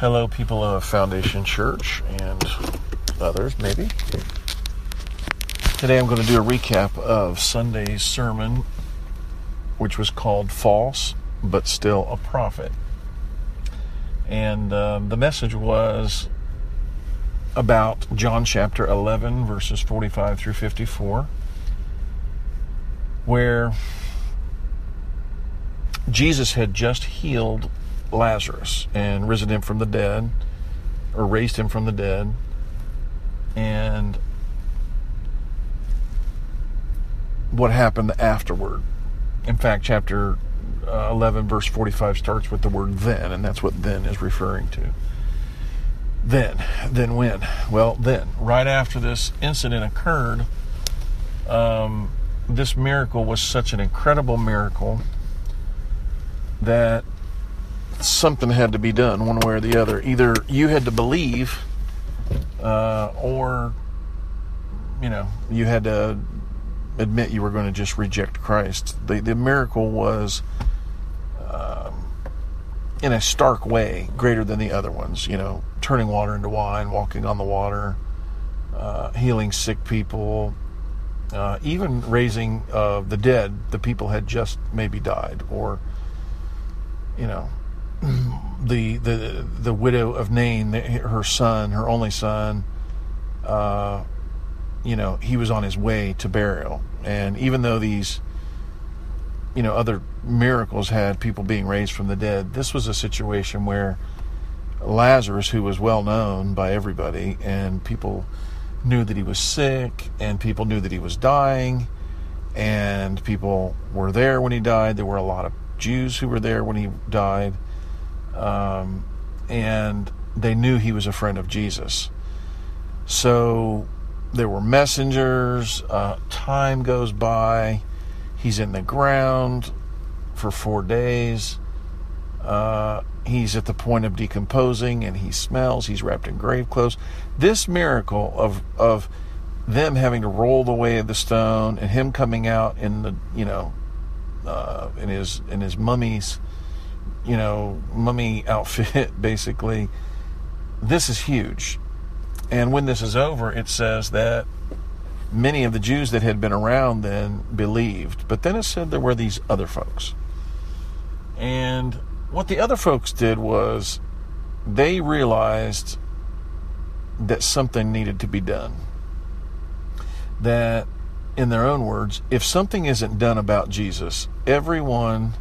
Hello, people of Foundation Church and others, maybe. Today I'm going to do a recap of Sunday's sermon, which was called False, but Still a Prophet. And um, the message was about John chapter 11, verses 45 through 54, where Jesus had just healed Lazarus and risen him from the dead, or raised him from the dead. And what happened afterward. In fact, chapter uh, 11, verse 45 starts with the word then, and that's what then is referring to. Then, then when? Well, then, right after this incident occurred, um, this miracle was such an incredible miracle that something had to be done one way or the other. Either you had to believe, uh, or you know, you had to admit you were going to just reject Christ. The the miracle was. Um, in a stark way, greater than the other ones. You know, turning water into wine, walking on the water, uh, healing sick people, uh, even raising uh, the dead. The people had just maybe died, or you know, the the the widow of Nain, her son, her only son, uh, you know, he was on his way to burial, and even though these, you know, other miracles had people being raised from the dead, this was a situation where Lazarus, who was well known by everybody, and people knew that he was sick, and people knew that he was dying, and people were there when he died. There were a lot of Jews who were there when he died um, and they knew he was a friend of Jesus. So there were messengers. Uh, time goes by. He's in the ground for four days. Uh, he's at the point of decomposing and he smells. He's wrapped in grave clothes. This miracle of of them having to roll the way of the stone and him coming out in the you know uh, in his in his mummy's you know, mummy outfit, basically. This is huge. And when this is over, it says that many of the Jews that had been around then believed. But then it said there were these other folks. And what the other folks did was they realized that something needed to be done. That, in their own words, if something isn't done about Jesus, everyone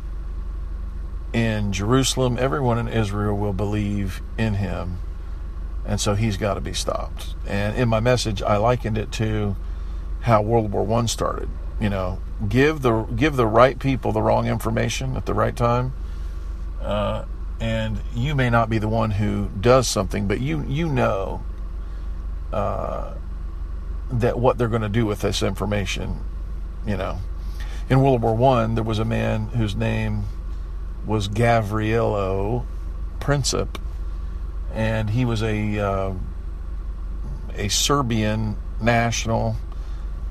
in Jerusalem, everyone in Israel will believe in him. And so he's got to be stopped. And in my message, I likened it to how World War One started. You know, give the give the right people the wrong information at the right time, uh, and you may not be the one who does something, but you you know uh, that what they're going to do with this information. You know, in World War One, there was a man whose name was Gavrilo Princip, and he was a uh, a Serbian national,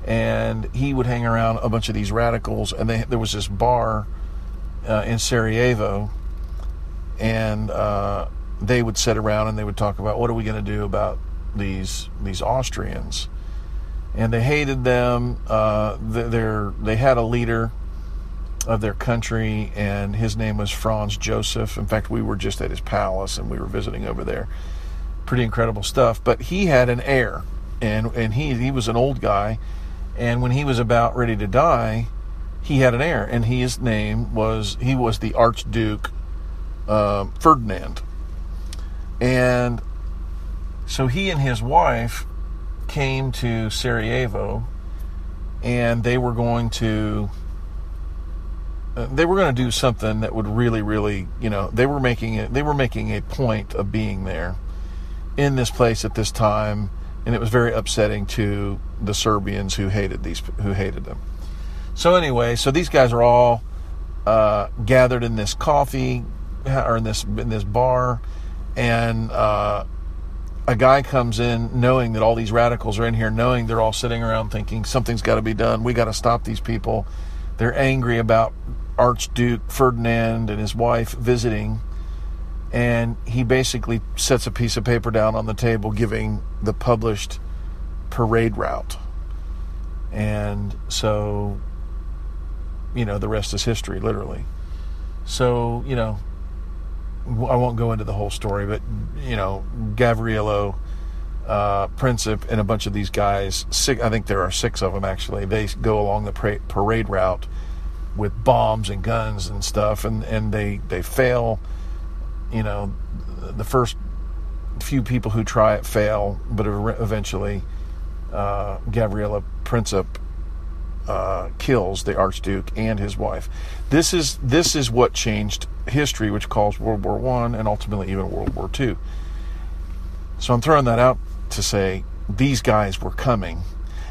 and he would hang around a bunch of these radicals. And they, there was this bar uh, in Sarajevo, and uh, they would sit around and they would talk about what are we going to do about these these Austrians, and they hated them. Uh, they they had a leader of their country, and his name was Franz Joseph. In fact, we were just at his palace and we were visiting over there. Pretty incredible stuff. But he had an heir, and and he he was an old guy, and when he was about ready to die, he had an heir, and his name was he was the Archduke uh, Ferdinand, and so he and his wife came to Sarajevo, and they were going to they were going to do something that would really, really, you know, they were making it. They were making a point of being there in this place at this time, and it was very upsetting to the Serbians who hated these, who hated them. So anyway, so these guys are all uh, gathered in this coffee or in this in this bar, and uh, a guy comes in knowing that all these radicals are in here, knowing they're all sitting around thinking something's got to be done. We got to stop these people. They're angry about Archduke Ferdinand and his wife visiting. and he basically sets a piece of paper down on the table giving the published parade route. And so, you know, the rest is history, literally. So, you know, I won't go into the whole story, but, you know, Gavrilo, uh, Princip, and a bunch of these guys, six, I think there are six of them actually, they go along the parade route with bombs and guns and stuff, and, and they, they fail you know, the first few people who try it fail, but eventually uh, Gabriella Princip uh, kills the Archduke and his wife. This is this is what changed history, which caused World War One and ultimately even World War Two. So I'm throwing that out to say these guys were coming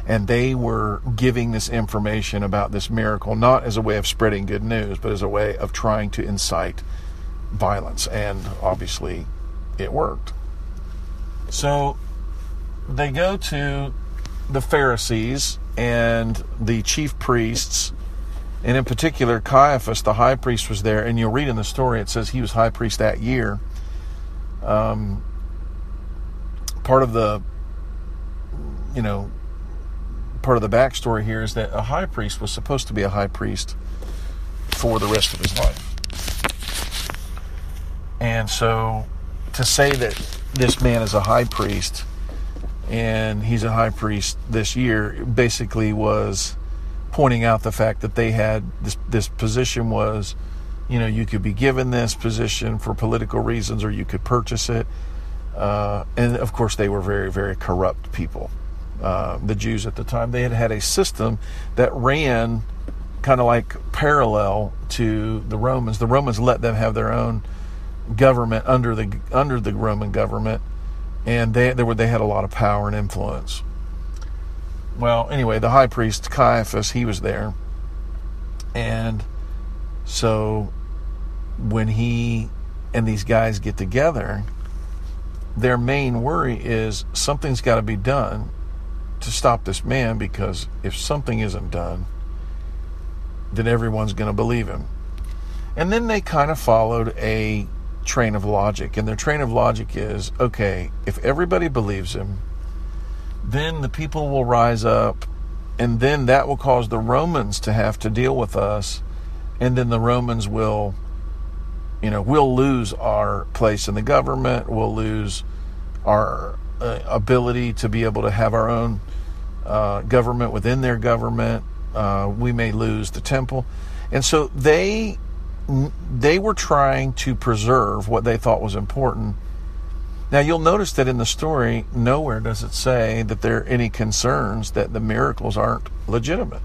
and they were giving this information about this miracle not as a way of spreading good news, but as a way of trying to incite violence, and obviously it worked. So they go to the Pharisees and the chief priests, and in particular, Caiaphas, the high priest, was there. And you'll read in the story, it says he was high priest that year. Um, part of the, you know, part of the backstory here is that a high priest was supposed to be a high priest for the rest of his life. And so to say that this man is a high priest and he's a high priest this year basically was pointing out the fact that they had this this position was you know you could be given this position for political reasons or you could purchase it uh, and of course they were very very corrupt people uh, the Jews at the time they had had a system that ran kind of like parallel to the Romans. The Romans let them have their own government under the under the Roman government, and they they were they had a lot of power and influence. Well, anyway, the high priest Caiaphas he was there, and so when he and these guys get together, their main worry is something's got to be done to stop this man because if something isn't done, then everyone's going to believe him. And then they kind of followed a train of logic. And their train of logic is okay, if everybody believes him, then the people will rise up, and then that will cause the Romans to have to deal with us, and then the Romans will, you know, we'll lose our place in the government, we'll lose our uh, ability to be able to have our own uh, government within their government. Uh, we may lose the temple. And so they they were trying to preserve what they thought was important. Now, you'll notice that in the story, nowhere does it say that there are any concerns that the miracles aren't legitimate.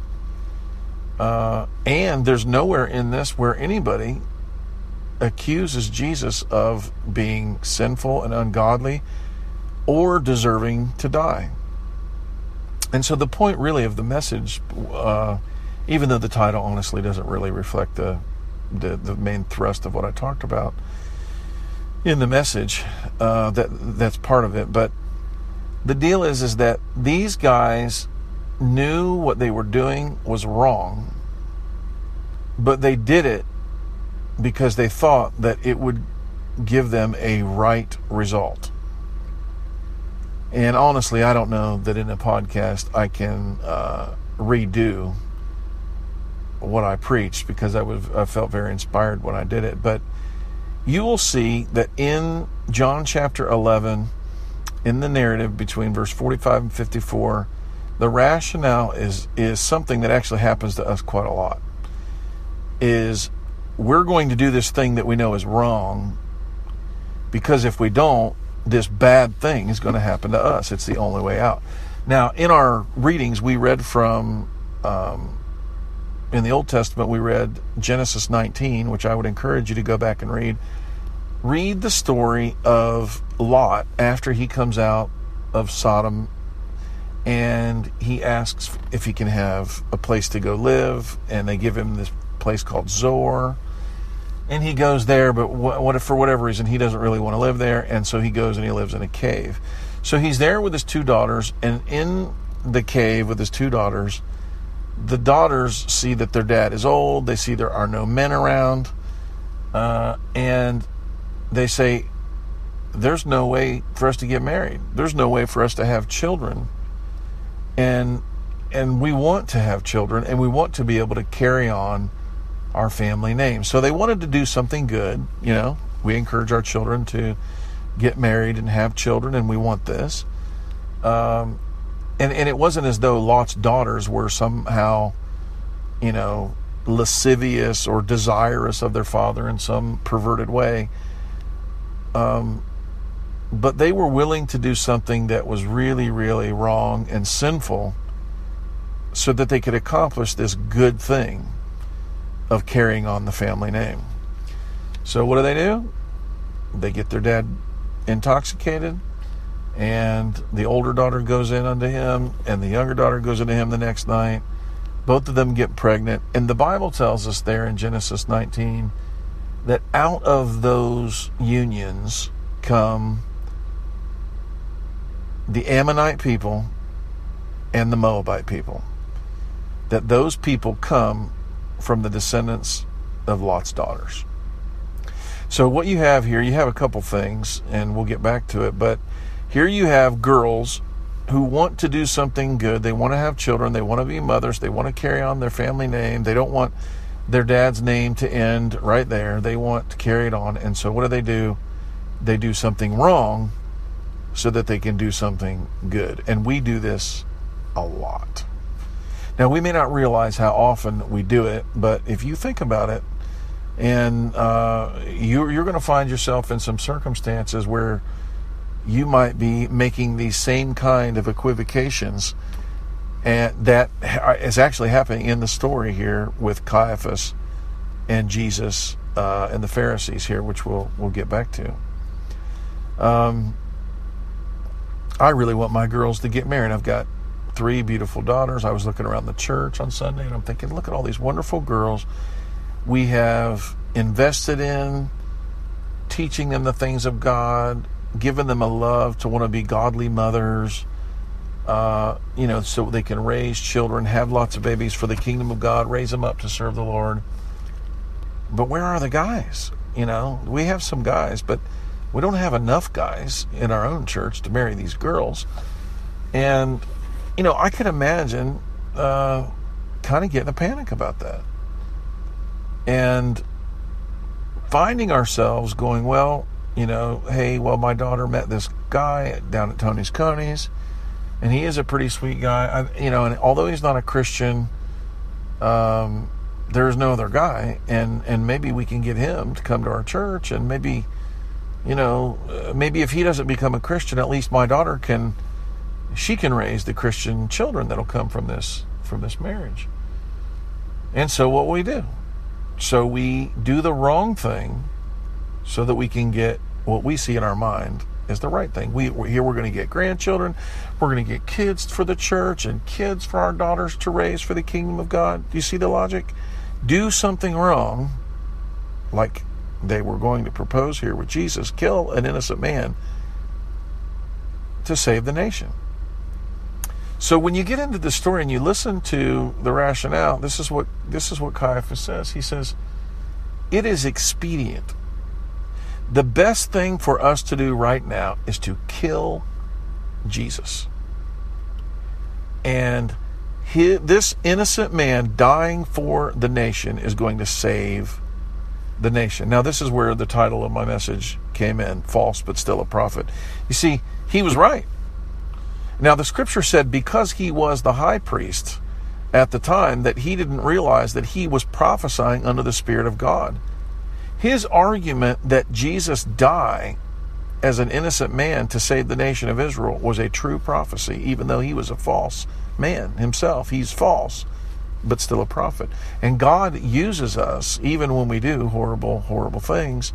Uh, and there's nowhere in this where anybody accuses Jesus of being sinful and ungodly or deserving to die. And so, the point really of the message, uh, even though the title honestly doesn't really reflect the the, the main thrust of what I talked about in the message. Uh, that that's part of it. But the deal is is that these guys knew what they were doing was wrong, but they did it because they thought that it would give them a right result. And honestly, I don't know that in a podcast I can uh, redo what I preached because I was I felt very inspired when I did it. But you will see that in John chapter 11, in the narrative between verse 45 and 54, the rationale is is something that actually happens to us quite a lot. Is we're going to do this thing that we know is wrong because if we don't, this bad thing is going to happen to us. It's the only way out. Now, in our readings, we read from um, in the Old Testament, we read Genesis 19, which I would encourage you to go back and read. Read the story of Lot after he comes out of Sodom and he asks if he can have a place to go live, and they give him this place called Zoar. And he goes there, but what, for whatever reason he doesn't really want to live there, and so he goes and he lives in a cave. So he's there with his two daughters, and in the cave with his two daughters, the daughters see that their dad is old. They see there are no men around. Uh, and they say, there's no way for us to get married. There's no way for us to have children. And and we want to have children and we want to be able to carry on our family name. So they wanted to do something good, you know. We encourage our children to get married and have children and we want this. Um, and and it wasn't as though Lot's daughters were somehow, you know, lascivious or desirous of their father in some perverted way. Um, but they were willing to do something that was really, really wrong and sinful so that they could accomplish this good thing of carrying on the family name. So, what do they do? They get their dad intoxicated, and the older daughter goes in unto him, and the younger daughter goes into him the next night. Both of them get pregnant, and the Bible tells us there in Genesis 19 that out of those unions come the Ammonite people and the Moabite people. That those people come from the descendants of Lot's daughters. So, what you have here, you have a couple things, and we'll get back to it, but here you have girls who want to do something good. They want to have children. They want to be mothers. They want to carry on their family name. They don't want their dad's name to end right there. They want to carry it on. And so, what do they do? They do something wrong so that they can do something good. And we do this a lot. Now, we may not realize how often we do it, but if you think about it, and uh, you, you're going to find yourself in some circumstances where you might be making these same kind of equivocations and that is actually happening in the story here with Caiaphas and Jesus uh, and the Pharisees here, which we'll we'll get back to. Um, I really want my girls to get married. I've got three beautiful daughters. I was looking around the church on Sunday and I'm thinking, look at all these wonderful girls we have invested in, teaching them the things of God, given them a love to want to be godly mothers. Uh, you know, so they can raise children, have lots of babies for the kingdom of God, raise them up to serve the Lord. But where are the guys? You know, we have some guys, but we don't have enough guys in our own church to marry these girls. And, you know, I could imagine uh, kind of getting a panic about that. And finding ourselves going, well, you know, hey, well, my daughter met this guy down at Tony's Coney's, and he is a pretty sweet guy. I, you know, and although he's not a Christian, um, there's no other guy, and and maybe we can get him to come to our church, and maybe, you know, uh, maybe if he doesn't become a Christian, at least my daughter can, she can raise the Christian children that'll come from this from this marriage. And so, what we do? So we do the wrong thing so that we can get what we see in our mind is the right thing. We here we're going to get grandchildren, we're going to get kids for the church and kids for our daughters to raise for the kingdom of God. Do you see the logic? Do something wrong, like they were going to propose here with Jesus, kill an innocent man to save the nation. So when you get into the story and you listen to the rationale, this is what this is what Caiaphas says. He says, "It is expedient the best thing for us to do right now is to kill Jesus. And his, this innocent man dying for the nation is going to save the nation. Now, this is where the title of my message came in false, but still a prophet. You see, he was right. Now, the scripture said because he was the high priest at the time that he didn't realize that he was prophesying under the Spirit of God. His argument that Jesus died as an innocent man to save the nation of Israel was a true prophecy, even though he was a false man himself. He's false, but still a prophet. And God uses us even when we do horrible, horrible things.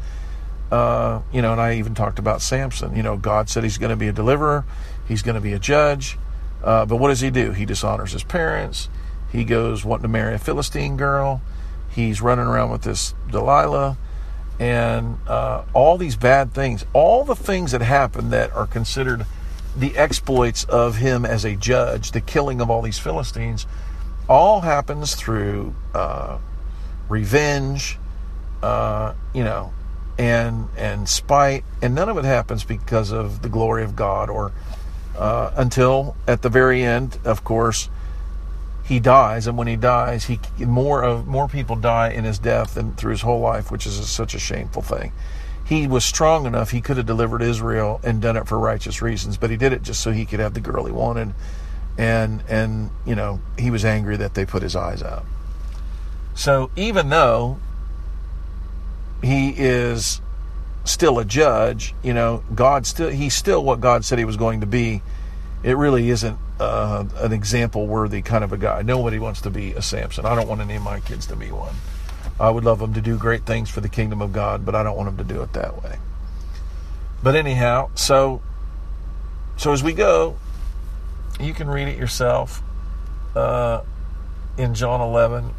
Uh, you know, and I even talked about Samson. You know, God said he's going to be a deliverer, he's going to be a judge. Uh, but what does he do? He dishonors his parents. He goes wanting to marry a Philistine girl. He's running around with this Delilah and uh, all these bad things, all the things that happen that are considered the exploits of him as a judge, the killing of all these Philistines, all happens through uh, revenge, uh, you know, and and spite, and none of it happens because of the glory of God, or uh, until at the very end, of course, he dies, and when he dies, he more of more people die in his death than through his whole life, which is a, such a shameful thing. He was strong enough; he could have delivered Israel and done it for righteous reasons, but he did it just so he could have the girl he wanted, and and you know he was angry that they put his eyes out. So even though he is still a judge. You know, God still he's still what God said he was going to be. It really isn't uh, an example worthy kind of a guy. Nobody wants to be a Samson. I don't want any of my kids to be one. I would love them to do great things for the kingdom of God, but I don't want them to do it that way. But anyhow, so so as we go, you can read it yourself uh, in John 11.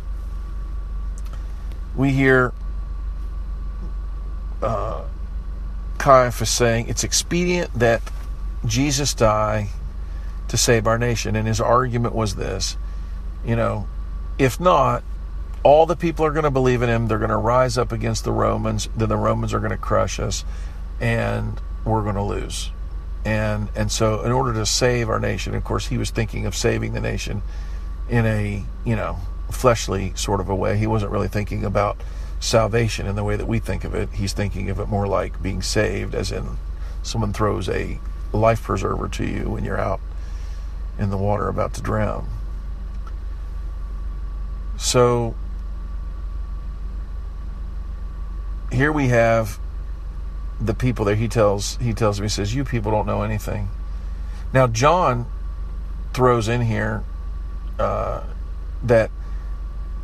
We hear uh, Caiaphas saying it's expedient that Jesus die to save our nation. And his argument was this you know, if not, all the people are going to believe in him. They're going to rise up against the Romans. Then the Romans are going to crush us, and we're going to lose. And and so, in order to save our nation, of course, he was thinking of saving the nation in a you know fleshly sort of a way. He wasn't really thinking about salvation in the way that we think of it. He's thinking of it more like being saved, as in someone throws a life preserver to you when you're out in the water about to drown. So here we have the people there. He tells he tells me he says, "You people don't know anything." Now John throws in here uh, that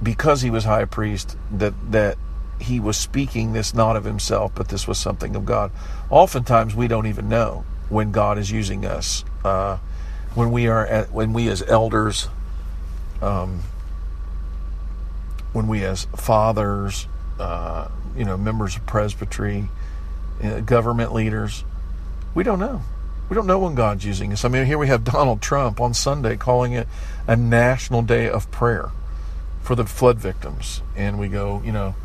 because he was high priest, that that he was speaking this not of himself, but this was something of God. Oftentimes, we don't even know when God is using us. Uh, when we are at, when we as elders, um, when we as fathers, uh, you know, members of presbytery, uh, government leaders, we don't know. We don't know when God's using us. I mean, here we have Donald Trump on Sunday calling it a national day of prayer for the flood victims, and we go, you know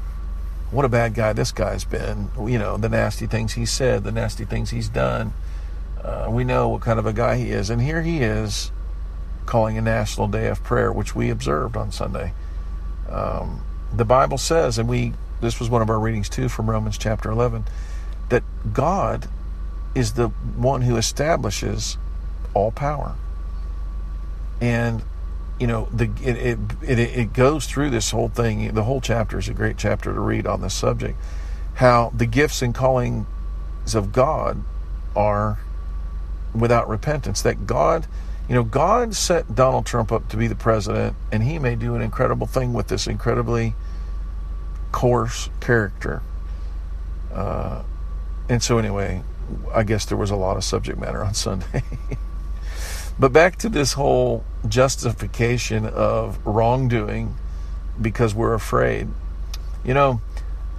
what a bad guy this guy's been. You know, the nasty things he said, the nasty things he's done. Uh, we know what kind of a guy he is. And here he is calling a national day of prayer, which we observed on Sunday. Um, the Bible says, and we this was one of our readings too from Romans chapter 11, that God is the one who establishes all power. And you know the it, it, it goes through this whole thing. The whole chapter is a great chapter to read on this subject. How the gifts and callings of God are without repentance. That God, you know, God set Donald Trump up to be the president, and he may do an incredible thing with this incredibly coarse character. Uh, and so, anyway, I guess there was a lot of subject matter on Sunday. But back to this whole justification of wrongdoing because we're afraid. You know,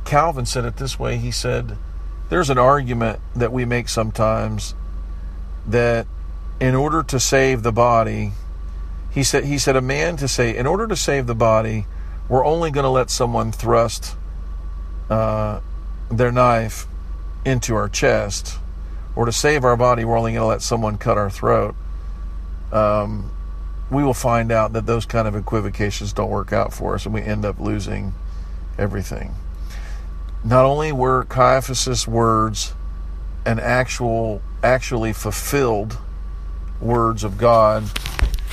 Calvin said it this way. He said, There's an argument that we make sometimes that in order to save the body, he said, he said, a man to say, in order to save the body, we're only going to let someone thrust uh, their knife into our chest, or to save our body, we're only going to let someone cut our throat um, we will find out that those kind of equivocations don't work out for us and we end up losing everything. Not only were Caiaphas' words an actual, actually fulfilled words of God,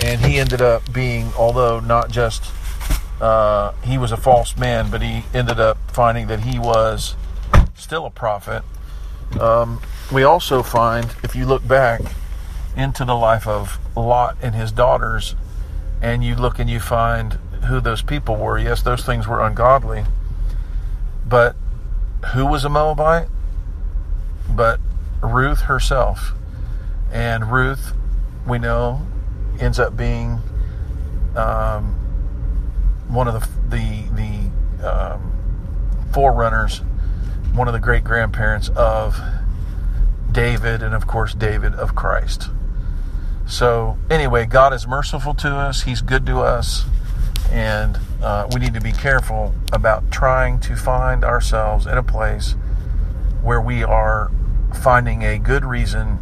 and he ended up being, although not just uh, he was a false man, but he ended up finding that he was still a prophet. Um, we also find, if you look back, into the life of Lot and his daughters, and you look and you find who those people were. Yes, those things were ungodly, but who was a Moabite? But Ruth herself. And Ruth, we know, ends up being um, one of the the the um, forerunners, one of the great grandparents of David, and of course David of Christ. So, anyway, God is merciful to us, He's good to us, and uh, we need to be careful about trying to find ourselves in a place where we are finding a good reason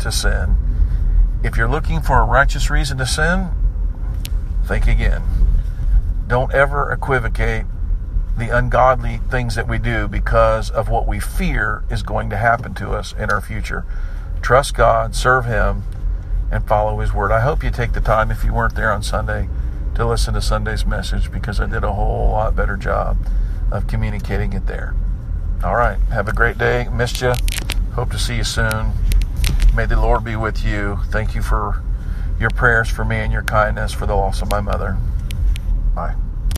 to sin. If you're looking for a righteous reason to sin, think again. Don't ever equivocate the ungodly things that we do because of what we fear is going to happen to us in our future. Trust God, serve Him, and follow His Word. I hope you take the time, if you weren't there on Sunday, to listen to Sunday's message because I did a whole lot better job of communicating it there. All right. Have a great day. Missed you. Hope to see you soon. May the Lord be with you. Thank you for your prayers for me and your kindness for the loss of my mother. Bye.